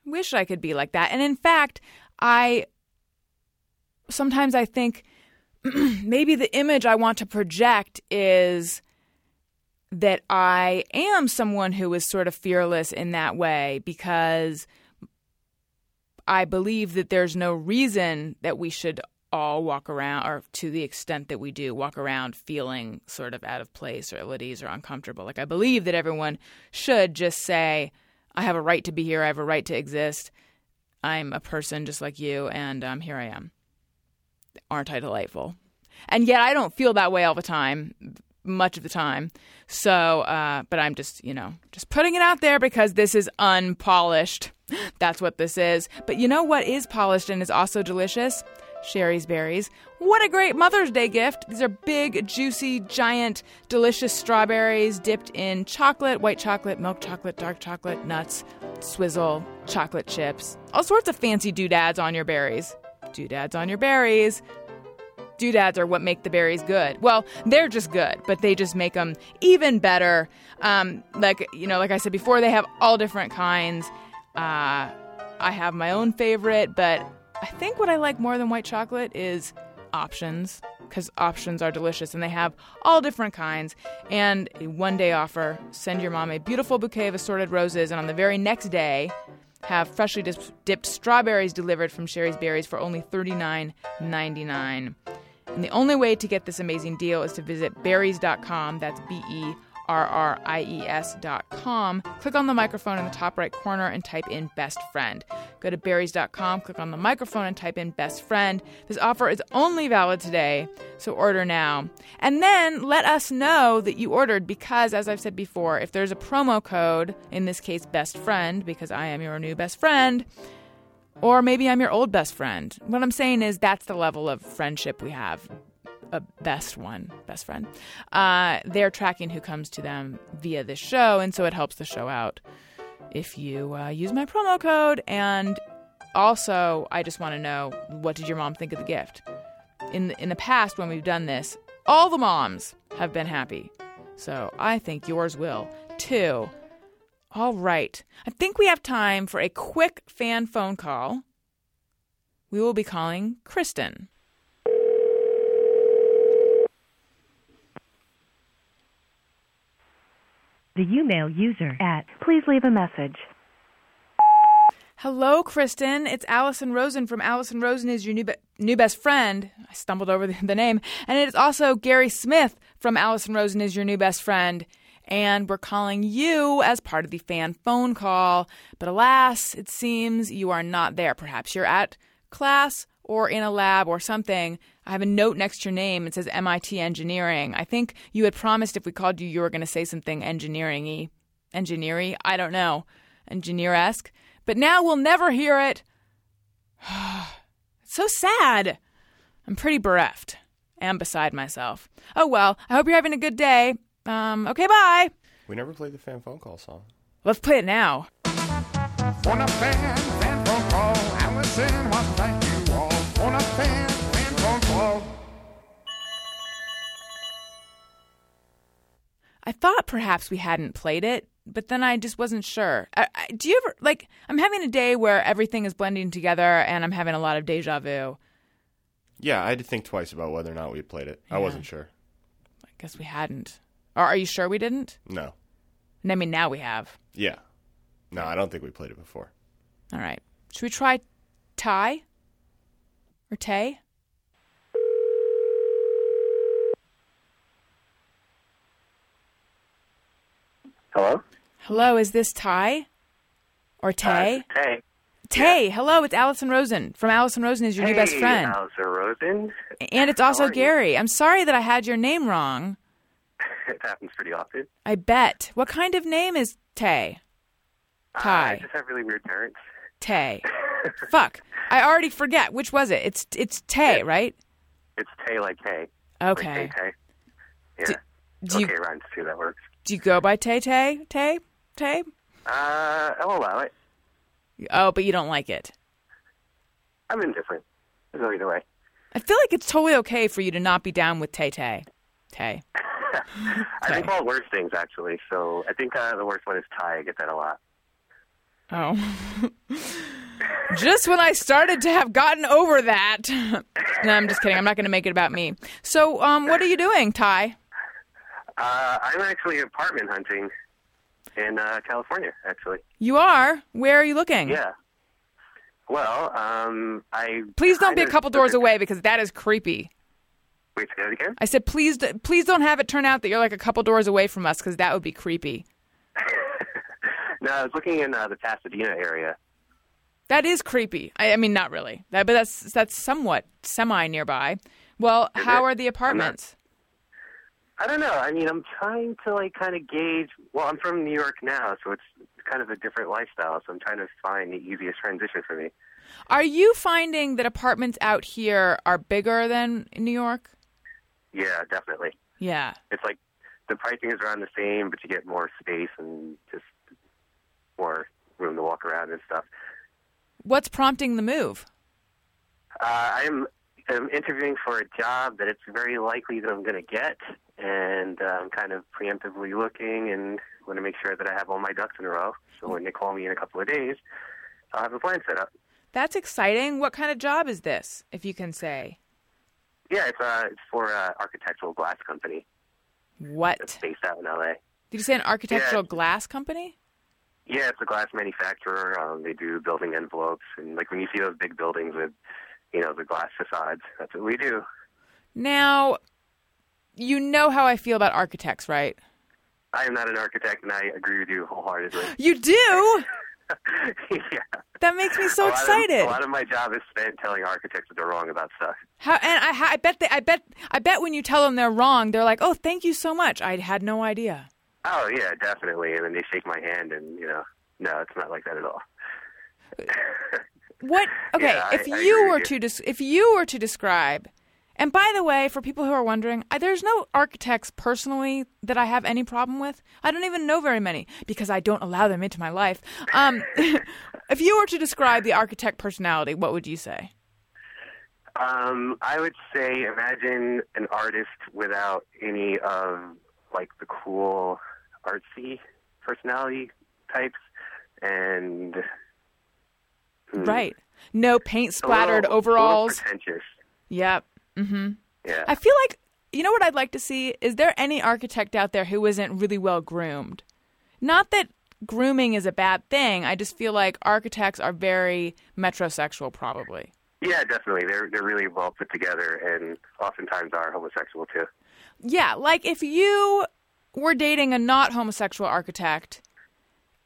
[SPEAKER 2] wish I could be like that. And in fact, I sometimes I think maybe the image I want to project is that I am someone who is sort of fearless in that way because I believe that there's no reason that we should all walk around, or to the extent that we do, walk around feeling sort of out of place or ill at ease or uncomfortable. Like, I believe that everyone should just say, I have a right to be here, I have a right to exist. I'm a person just like you, and um, here I am. Aren't I delightful? And yet, I don't feel that way all the time, much of the time. So, uh, but I'm just, you know, just putting it out there because this is unpolished. That's what this is. But you know what is polished and is also delicious? Shari's berries. What a great Mother's Day gift! These are big, juicy, giant, delicious strawberries dipped in chocolate, white chocolate, milk chocolate, dark chocolate, nuts, swizzle, chocolate chips, all sorts of fancy doodads on your berries. Doodads on your berries doodads are what make the berries good. Well, they're just good, but they just make them even better. Um, like you know, like I said before, they have all different kinds. Uh, I have my own favorite, but I think what I like more than white chocolate is options. because options are delicious and they have all different kinds. And a one day offer send your mom a beautiful bouquet of assorted roses, and on the very next day, have freshly dipped strawberries delivered from Shari's Berries for only $39.99. And the only way to get this amazing deal is to visit berries.com. That's B E R R I E S.com. Click on the microphone in the top right corner and type in best friend. Go to berries.com, click on the microphone and type in best friend. This offer is only valid today, so order now. And then let us know that you ordered because, as I've said before, if there's a promo code, in this case best friend, because I am your new best friend, or maybe I'm your old best friend. What I'm saying is that's the level of friendship we have. A best one, best friend. Uh, they're tracking who comes to them via this show, and so it helps the show out if you uh, use my promo code. And also, I just want to know what did your mom think of the gift? In the, in the past, when we've done this, all the moms have been happy. So I think yours will too. All right. I think we have time for a quick fan phone call. We will be calling Kristen.
[SPEAKER 5] The Umail user at please leave a message.
[SPEAKER 2] Hello, Kristen. It's Alison Rosen from Alison Rosen is your new, be- new best friend. I stumbled over the, the name. And it is also Gary Smith from Alison Rosen is your new best friend. And we're calling you as part of the fan phone call. But alas, it seems you are not there. Perhaps you're at class or in a lab or something. I have a note next to your name. It says MIT Engineering. I think you had promised if we called you, you were going to say something engineering y. Engineering? I don't know. Engineer esque. But now we'll never hear it. it's so sad. I'm pretty bereft and beside myself. Oh well, I hope you're having a good day. Um, okay, bye.
[SPEAKER 4] We never played the fan phone call song.
[SPEAKER 2] Let's play it now.
[SPEAKER 6] On a fan, fan phone call, Alison wants to thank you all. On a fan, fan phone call.
[SPEAKER 2] I thought perhaps we hadn't played it, but then I just wasn't sure. I, I, do you ever like? I'm having a day where everything is blending together, and I'm having a lot of deja vu.
[SPEAKER 4] Yeah, I had to think twice about whether or not we had played it. I wasn't sure.
[SPEAKER 2] I guess we hadn't. Or are you sure we didn't?
[SPEAKER 4] No.
[SPEAKER 2] I mean, now we have.
[SPEAKER 4] Yeah. No, I don't think we played it before.
[SPEAKER 2] All right. Should we try Ty or Tay?
[SPEAKER 7] Hello?
[SPEAKER 2] Hello, is this Ty or uh, Tay?
[SPEAKER 7] Hey.
[SPEAKER 2] Tay, hello, it's Alison Rosen from Alison Rosen is your new best
[SPEAKER 7] Hey,
[SPEAKER 2] friend.
[SPEAKER 7] Alison Rosen.
[SPEAKER 2] and it's
[SPEAKER 7] How
[SPEAKER 2] also
[SPEAKER 7] are you?
[SPEAKER 2] Gary. I'm sorry that I had your name wrong.
[SPEAKER 7] Happens pretty often.
[SPEAKER 2] I bet. What kind of name is Tay?
[SPEAKER 7] Uh, I just have really weird parents.
[SPEAKER 2] Tay. Fuck. I already forget. Which was it? It's it's Tay, right?
[SPEAKER 7] It's Tay like Tay.
[SPEAKER 2] Okay.
[SPEAKER 7] Like Tay. Yeah.
[SPEAKER 2] Do- do you-
[SPEAKER 7] okay, rhymes too. That works.
[SPEAKER 2] Do you go by Tay Tay? Tay? Tay?
[SPEAKER 7] Uh, I'll allow it.
[SPEAKER 2] Oh, but you don't like it.
[SPEAKER 7] I'm indifferent. There's no either way.
[SPEAKER 2] I feel like it's totally okay for you to not be down with Tay Tay. Tay.
[SPEAKER 7] I've all called worse things actually. So I think uh, the worst one is Ty. I get that a lot.
[SPEAKER 2] Oh. just when I started to have gotten over that. no, I'm just kidding. I'm not going to make it about me. So, um, what are you doing, Ty?
[SPEAKER 7] Uh, I'm actually apartment hunting in uh, California. Actually.
[SPEAKER 2] You are? Where are you looking?
[SPEAKER 7] Yeah. Well, um, I
[SPEAKER 2] Please don't be a couple doors away because that is creepy.
[SPEAKER 7] Wait, say that again.
[SPEAKER 2] I said, please, please don't have it turn out that you're like a couple doors away from us because that would be creepy.
[SPEAKER 7] No, I was looking in uh, the Pasadena area.
[SPEAKER 2] That is creepy. I, I mean, not really, that, but that's that's somewhat semi nearby. Well,
[SPEAKER 7] Is
[SPEAKER 2] how
[SPEAKER 7] it?
[SPEAKER 2] are the apartments?
[SPEAKER 7] I don't know. I mean, I'm trying to like kind of gauge. Well, I'm from New York now, so it's kind of a different lifestyle. So I'm trying to find the easiest transition for me.
[SPEAKER 2] Are you finding that apartments out here are bigger than in New York?
[SPEAKER 7] Yeah, definitely.
[SPEAKER 2] Yeah.
[SPEAKER 7] It's like the pricing is around the same, but you get more space and just more room to walk around and stuff.
[SPEAKER 2] What's prompting the move?
[SPEAKER 7] Uh, I'm, I'm interviewing for a job that it's very likely that I'm going to get, and uh, I'm kind of preemptively looking and want to make sure that I have all my ducks in a row. So when they call me in a couple of days, I'll have a plan set up.
[SPEAKER 2] That's exciting. What kind of job is this, if you can say?
[SPEAKER 7] Yeah, it's uh, it's for uh, architectural glass company
[SPEAKER 2] What?
[SPEAKER 7] based out in LA.
[SPEAKER 2] Did you say an architectural
[SPEAKER 7] Yeah.
[SPEAKER 2] glass company?
[SPEAKER 7] Yeah, it's a glass manufacturer. Um, they do building envelopes, and like when you see those big buildings with, you know, the glass facades, that's what we do.
[SPEAKER 2] Now, you know how I feel about architects, right?
[SPEAKER 7] I am not an architect, and I agree with you wholeheartedly.
[SPEAKER 2] You do?
[SPEAKER 7] yeah.
[SPEAKER 2] That makes me so
[SPEAKER 7] a lot of-
[SPEAKER 2] excited.
[SPEAKER 7] a lot of my job is spent telling architects that they're wrong about stuff.
[SPEAKER 2] How and I, I bet they, I bet I bet when you tell them they're wrong, they're like, "Oh, thank you so much. I had no idea."
[SPEAKER 7] Oh yeah, definitely. And then they shake my hand, and you know, no, it's not like that at all.
[SPEAKER 2] What? Okay,
[SPEAKER 7] Yeah,
[SPEAKER 2] if
[SPEAKER 7] I
[SPEAKER 2] you
[SPEAKER 7] with
[SPEAKER 2] were
[SPEAKER 7] you.
[SPEAKER 2] to des- if you were to describe, and by the way, for people who are wondering, I, there's no architects personally that I have any problem with. I don't even know very many because I don't allow them into my life. Um, if you were to describe the architect personality, what would you say?
[SPEAKER 7] Um, I would say imagine an artist without any of like the cool artsy personality types, and hmm,
[SPEAKER 2] Right. No paint splattered overalls.
[SPEAKER 7] pretentious.
[SPEAKER 2] Yep. Mm-hmm.
[SPEAKER 7] Yeah.
[SPEAKER 2] I feel like you know what I'd like to see? Is there any architect out there who isn't really well groomed? Not that grooming is a bad thing. I just feel like architects are very metrosexual probably.
[SPEAKER 7] Yeah, definitely. They're they're really well put together, and oftentimes are homosexual too.
[SPEAKER 2] Yeah, like if you were dating a not homosexual architect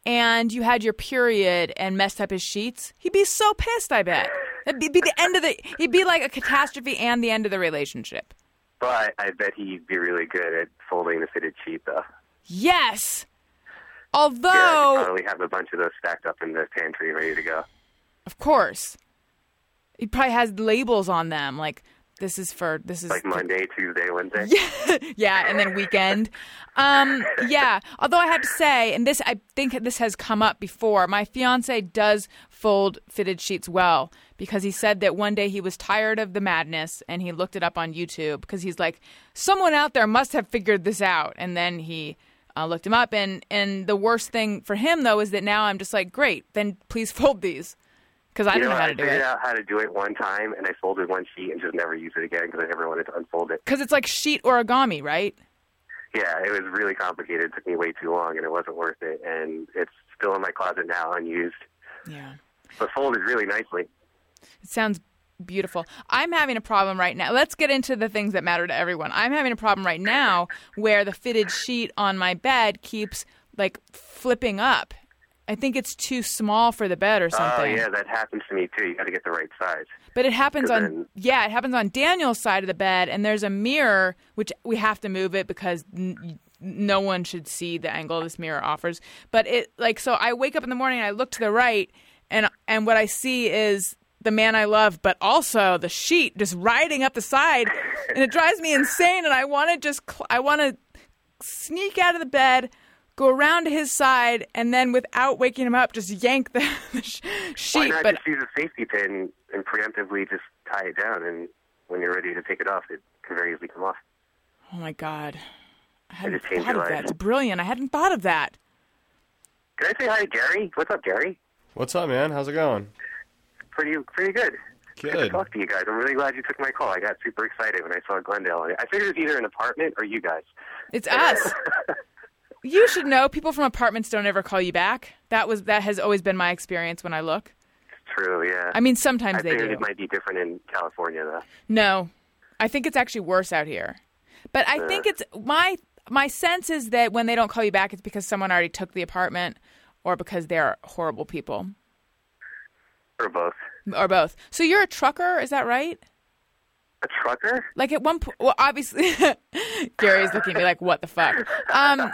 [SPEAKER 2] and you had your period and messed up his sheets, he'd be so pissed, I bet. It'd be, be the end of the he'd be like a catastrophe and the end of the relationship.
[SPEAKER 7] But I bet he'd be really good at folding the fitted sheet, though.
[SPEAKER 2] Yes.
[SPEAKER 7] Yeah,
[SPEAKER 2] Although
[SPEAKER 7] I probably have a bunch of those stacked up in the pantry, ready to go.
[SPEAKER 2] Of course. He probably has labels on them like this is for this is
[SPEAKER 7] Like Monday, Tuesday, Wednesday.
[SPEAKER 2] yeah, yeah, and then weekend. Um, yeah. Although I have to say, and this I think this has come up before. My fiance does fold fitted sheets well because he said that one day he was tired of the madness and he looked it up on YouTube because he's like, someone out there must have figured this out, and then he. Uh, looked him up, and and the worst thing for him though is that now I'm just like, great, then please fold these, because I
[SPEAKER 7] you
[SPEAKER 2] don't know,
[SPEAKER 7] know,
[SPEAKER 2] how to do it.
[SPEAKER 7] I figured out how to do it one time, and I folded one sheet and just never used it again because I never wanted to unfold it.
[SPEAKER 2] Because it's like sheet origami, right?
[SPEAKER 7] Yeah, it was really complicated. It took me way too long, and it wasn't worth it. And it's still in my closet now, unused,
[SPEAKER 2] Yeah.
[SPEAKER 7] but folded really nicely.
[SPEAKER 2] It sounds beautiful. I'm having a problem right now. Let's get into the things that matter to everyone. I'm having a problem right now where the fitted sheet on my bed keeps like flipping up. I think it's too small for the bed or something.
[SPEAKER 7] Oh
[SPEAKER 2] something.
[SPEAKER 7] yeah, that happens to me too. You got to get the right size.
[SPEAKER 2] But it happens on
[SPEAKER 7] then-
[SPEAKER 2] yeah, it happens on Daniel's side of the bed, and there's a mirror which we have to move it because n- no one should see the angle this mirror offers. But it like so I wake up in the morning and I look to the right, and and what I see is the man I love, but also the sheet just riding up the side, and it drives me insane. And I want to just cl- I want to sneak out of the bed. Go around to his side and then, without waking him up, just yank the, the sh-
[SPEAKER 7] Why not
[SPEAKER 2] But
[SPEAKER 7] just use a safety pin and preemptively just tie it down, and when you're ready to take it off, it can very easily come off.
[SPEAKER 2] Oh my god. I hadn't
[SPEAKER 7] just changed
[SPEAKER 2] thought
[SPEAKER 7] your
[SPEAKER 2] of that. It's brilliant. I hadn't thought of that.
[SPEAKER 7] Can I say hi to Gary? What's up, Gary?
[SPEAKER 4] What's up, man? How's it going?
[SPEAKER 7] Pretty, pretty good. Good to talk to you guys. I'm really glad you took my call. I got super excited when I saw Glendale. I figured it was either an apartment or you guys.
[SPEAKER 2] It's us. You should know people from apartments don't ever call you back. That was that has always been my experience when I look.
[SPEAKER 7] True, yeah.
[SPEAKER 2] I mean, sometimes
[SPEAKER 7] I
[SPEAKER 2] they do.
[SPEAKER 7] it might be different in California, though.
[SPEAKER 2] No. I think it's actually worse out here. But I think it's my my sense is that when they don't call you back it's because someone already took the apartment or because they're horrible people
[SPEAKER 7] Or both.
[SPEAKER 2] or both. So you're a trucker, is that right?
[SPEAKER 7] A trucker?
[SPEAKER 2] Like at one point, well, obviously, Gary's looking at me like, "What the fuck?" Um,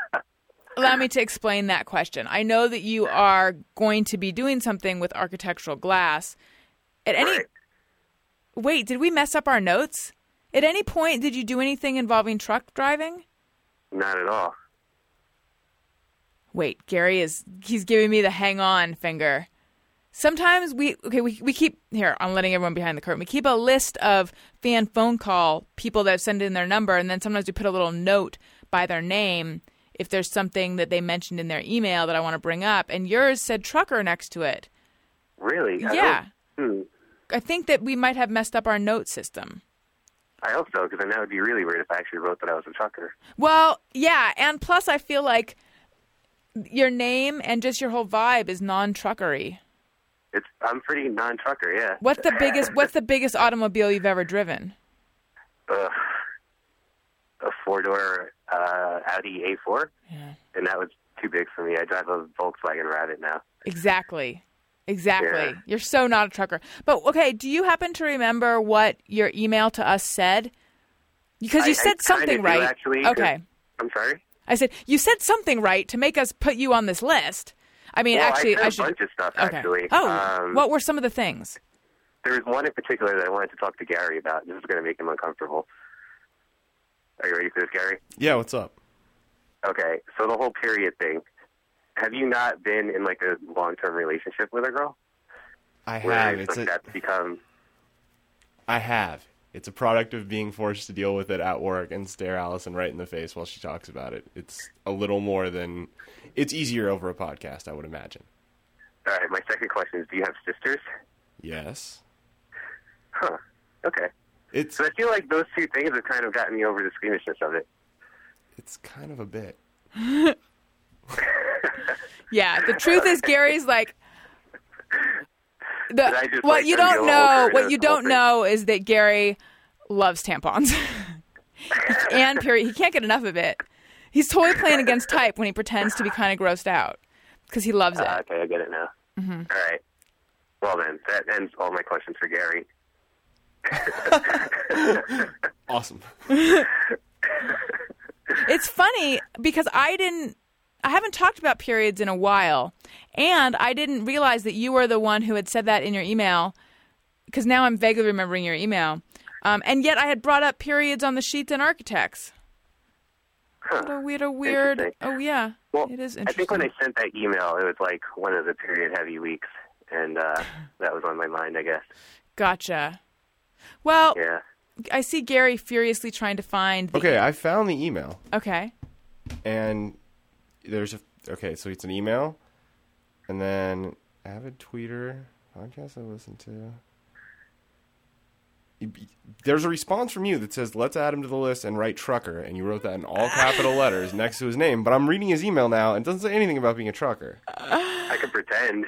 [SPEAKER 2] allow me to explain that question. I know that you are going to be doing something with architectural glass. At any
[SPEAKER 7] Right.
[SPEAKER 2] wait, did we mess up our notes? At any point, did you do anything involving truck driving?
[SPEAKER 7] Not at all.
[SPEAKER 2] Wait, Gary is he's giving me the hang on finger. Sometimes we okay, we we keep here, I'm letting everyone behind the curtain. We keep a list of fan phone call people that send in their number and then sometimes we put a little note by their name if there's something that they mentioned in their email that I want to bring up and yours said trucker next to it.
[SPEAKER 7] Really?
[SPEAKER 2] Yeah.
[SPEAKER 7] don't- Hmm.
[SPEAKER 2] I think that we might have messed up our note system.
[SPEAKER 7] I I hope so, because then that would be really weird if I actually wrote that I was a trucker.
[SPEAKER 2] Well, yeah, and plus I feel like your name and just your whole vibe is non-truckery.
[SPEAKER 7] It's I'm pretty non-trucker, yeah.
[SPEAKER 2] What's the biggest what's the biggest automobile you've ever driven?
[SPEAKER 7] Ugh. A four-door uh, Audi A4,
[SPEAKER 2] Yeah.
[SPEAKER 7] and that was too big for me. I drive a Volkswagen Rabbit now.
[SPEAKER 2] Exactly. Exactly.
[SPEAKER 7] Yeah.
[SPEAKER 2] You're so not a trucker. But okay, do you happen to remember what your email to us said? Because you
[SPEAKER 7] I- I
[SPEAKER 2] said
[SPEAKER 7] kinda
[SPEAKER 2] something
[SPEAKER 7] do,
[SPEAKER 2] right. okay.
[SPEAKER 7] I'm sorry.
[SPEAKER 2] I said you said something right to make us put you on this list. I mean,
[SPEAKER 7] Well,
[SPEAKER 2] actually,
[SPEAKER 7] I a
[SPEAKER 2] should.
[SPEAKER 7] bunch of stuff,
[SPEAKER 2] okay.
[SPEAKER 7] actually.
[SPEAKER 2] Oh,
[SPEAKER 7] Um,
[SPEAKER 2] what were some of the things?
[SPEAKER 7] There was one in particular that I wanted to talk to Gary about. This is going to make him uncomfortable. Are you ready for this, Gary?
[SPEAKER 4] Yeah, what's up?
[SPEAKER 7] Okay, so the whole period thing. Have you not been in like a long-term relationship with a girl?
[SPEAKER 4] I
[SPEAKER 7] Where
[SPEAKER 4] have.
[SPEAKER 7] it's
[SPEAKER 4] It's
[SPEAKER 7] like
[SPEAKER 4] a,
[SPEAKER 7] that's become
[SPEAKER 4] I have. It's a product of being forced to deal with it at work and stare Alison right in the face while she talks about it. It's a little more than. It's easier over a podcast, I would imagine.
[SPEAKER 7] all right. My second question is: Do you have sisters?
[SPEAKER 4] Yes.
[SPEAKER 7] Huh. Okay.
[SPEAKER 4] It's
[SPEAKER 7] So I feel like those two things have kind of gotten me over the squeamishness of it.
[SPEAKER 4] it's kind of a bit.
[SPEAKER 2] Yeah, the truth is, Gary's like. The,
[SPEAKER 7] just
[SPEAKER 2] what
[SPEAKER 7] like
[SPEAKER 2] you don't know, what you don't
[SPEAKER 7] thing?
[SPEAKER 2] know is that Gary loves tampons, and period. He can't get enough of it. He's totally playing against type when he pretends to be kind of grossed out because he loves it.
[SPEAKER 7] Uh, okay, I get it now.
[SPEAKER 2] Mm-hmm.
[SPEAKER 7] All right. Well then, that ends all my questions for Gary.
[SPEAKER 4] Awesome.
[SPEAKER 2] It's funny because I didn't I haven't talked about periods in a while and I didn't realize that you were the one who had said that in your email because now I'm vaguely remembering your email. Um, and yet I had brought up periods on the sheets and architects.
[SPEAKER 7] Huh.
[SPEAKER 2] What a weird, a weird. Oh yeah,
[SPEAKER 7] Well,
[SPEAKER 2] it is
[SPEAKER 7] I think when I sent that email, it was like one of the period-heavy weeks, and uh, that was on my mind, I guess.
[SPEAKER 2] Gotcha. Well,
[SPEAKER 7] Yeah.
[SPEAKER 2] I see Gary furiously trying to find. The,
[SPEAKER 4] Okay, I found the email.
[SPEAKER 2] Okay.
[SPEAKER 4] and there's a okay, so it's an email, and then avid tweeter podcast I listen to. There's a response from you that says, "Let's add him to the list and write trucker," and you wrote that in all capital letters next to his name. But I'm reading his email now, and it doesn't say anything about being a trucker.
[SPEAKER 7] I can pretend.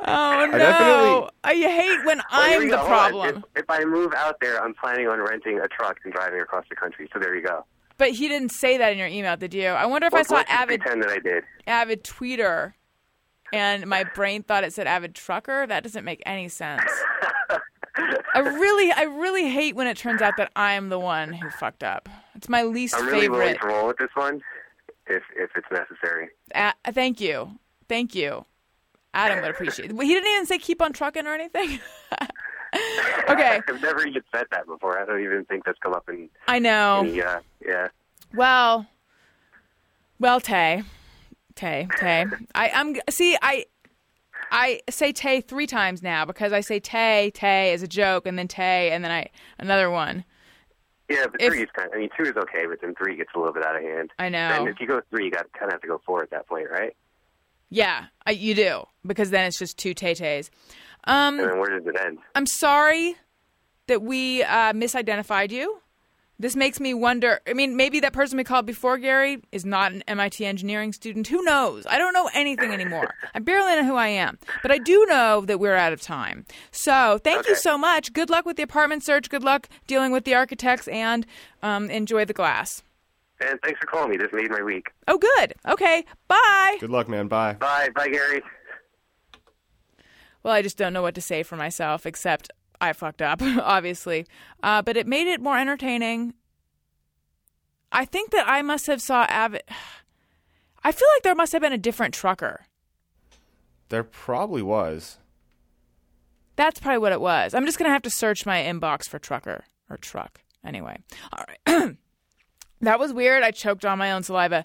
[SPEAKER 2] Oh no! I hate when I'm
[SPEAKER 7] we
[SPEAKER 2] the
[SPEAKER 7] go.
[SPEAKER 2] Problem.
[SPEAKER 7] If, if I move out there, I'm planning on renting a truck and driving across the country. So there you go.
[SPEAKER 2] But he didn't say that in your email, did you? I wonder if I saw avid
[SPEAKER 7] pretend that I did.
[SPEAKER 2] avid tweeter, and my brain thought it said avid trucker. That doesn't make any sense. I really, I really hate when it turns out that I'm the one who fucked up. It's my least
[SPEAKER 7] I'm really willing
[SPEAKER 2] favorite.
[SPEAKER 7] to roll with this one, if if it's necessary.
[SPEAKER 2] A- thank you, thank you. Adam would appreciate. it. He didn't even say keep on trucking or anything. okay,
[SPEAKER 7] I've never even said that before. I don't even think that's come up in
[SPEAKER 2] I know.
[SPEAKER 7] any. Uh, yeah.
[SPEAKER 2] Well, well, Tay, Tay, Tay. I, I'm see. I, I say Tay three times now because I say Tay, Tay as a joke, and then Tay, and then I another one.
[SPEAKER 7] Yeah, but
[SPEAKER 2] If-
[SPEAKER 7] three is kind. Of, I mean, two is okay, but then three gets a little bit out of hand.
[SPEAKER 2] I know.
[SPEAKER 7] And if you go three, you got kind of have to go four at that point, right?
[SPEAKER 2] Yeah, I, you do because then it's just two Tay Tays. Um,
[SPEAKER 7] And then where does it end?
[SPEAKER 2] I'm sorry that we uh, misidentified you. This makes me wonder. I mean, maybe that person we called before Gary is not an MIT engineering student. Who knows? I don't know anything anymore. I barely know who I am, but I do know that we're out of time. So, thank you so much. Good luck with the apartment search. Good luck dealing with the architects, and um, enjoy the glass.
[SPEAKER 7] And thanks for calling me. This made my week.
[SPEAKER 2] Oh, good. Okay. Bye.
[SPEAKER 4] Good luck, man. Bye.
[SPEAKER 7] Bye, bye, Gary.
[SPEAKER 2] Well, I just don't know what to say for myself, except I fucked up, obviously. Uh, but it made it more entertaining. I think that I must have saw Avid. I feel like there must have been a different trucker.
[SPEAKER 4] There probably was.
[SPEAKER 2] That's probably what it was. I'm just gonna have to search my inbox for trucker or truck. Anyway, all right. that was weird. I choked on my own saliva.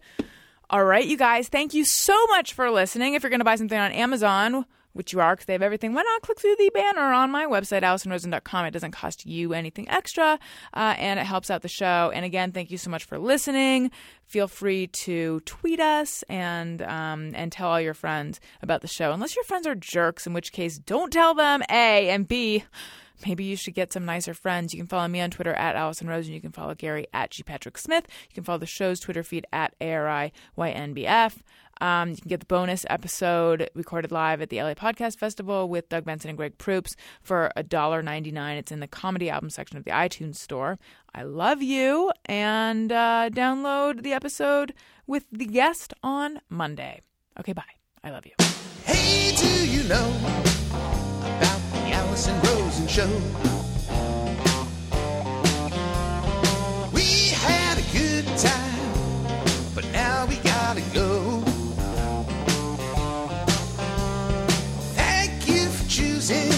[SPEAKER 2] All right, you guys, thank you so much for listening. If you're going to buy something on Amazon, which you are because they have everything, why not click through the banner on my website, AlisonRosen.com? It doesn't cost you anything extra, uh, and it helps out the show. And again, thank you so much for listening. Feel free to tweet us and um, and tell all your friends about the show, unless your friends are jerks, in which case, don't tell them. A and B. maybe you should get some nicer friends. You can follow me on Twitter at Alison Rose, and you can follow Gary at G Patrick Smith. You can follow the show's Twitter feed at ARIYNBF. Um, you can get the bonus episode recorded live at the LA Podcast Festival with Doug Benson and Greg Proops for $1.99. It's in the comedy album section of the iTunes store. I love you, and uh, download the episode with the guest on Monday. Okay, bye. I love you.
[SPEAKER 3] Hey, do you know the Alison Rosen show? We had a good time, but now we gotta go. Thank you for choosing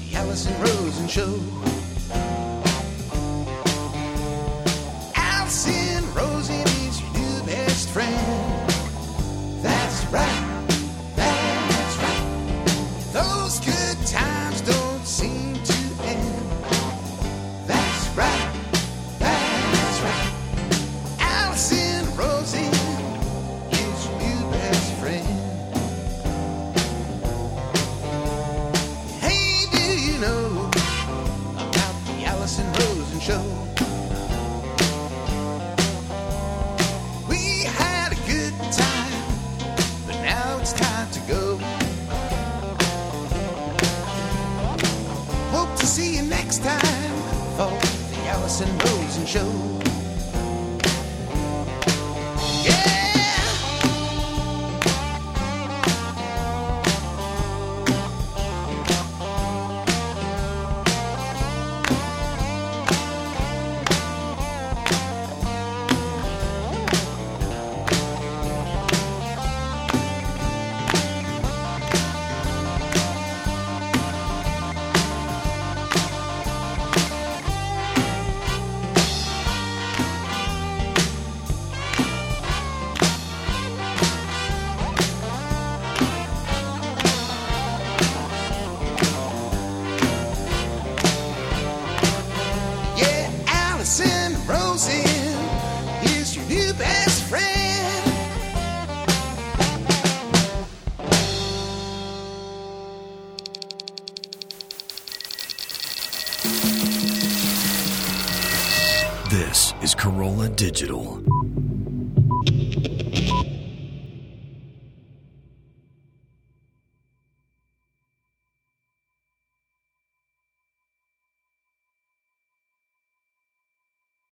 [SPEAKER 3] the Alison Rosen show. The Alison Rosen Show.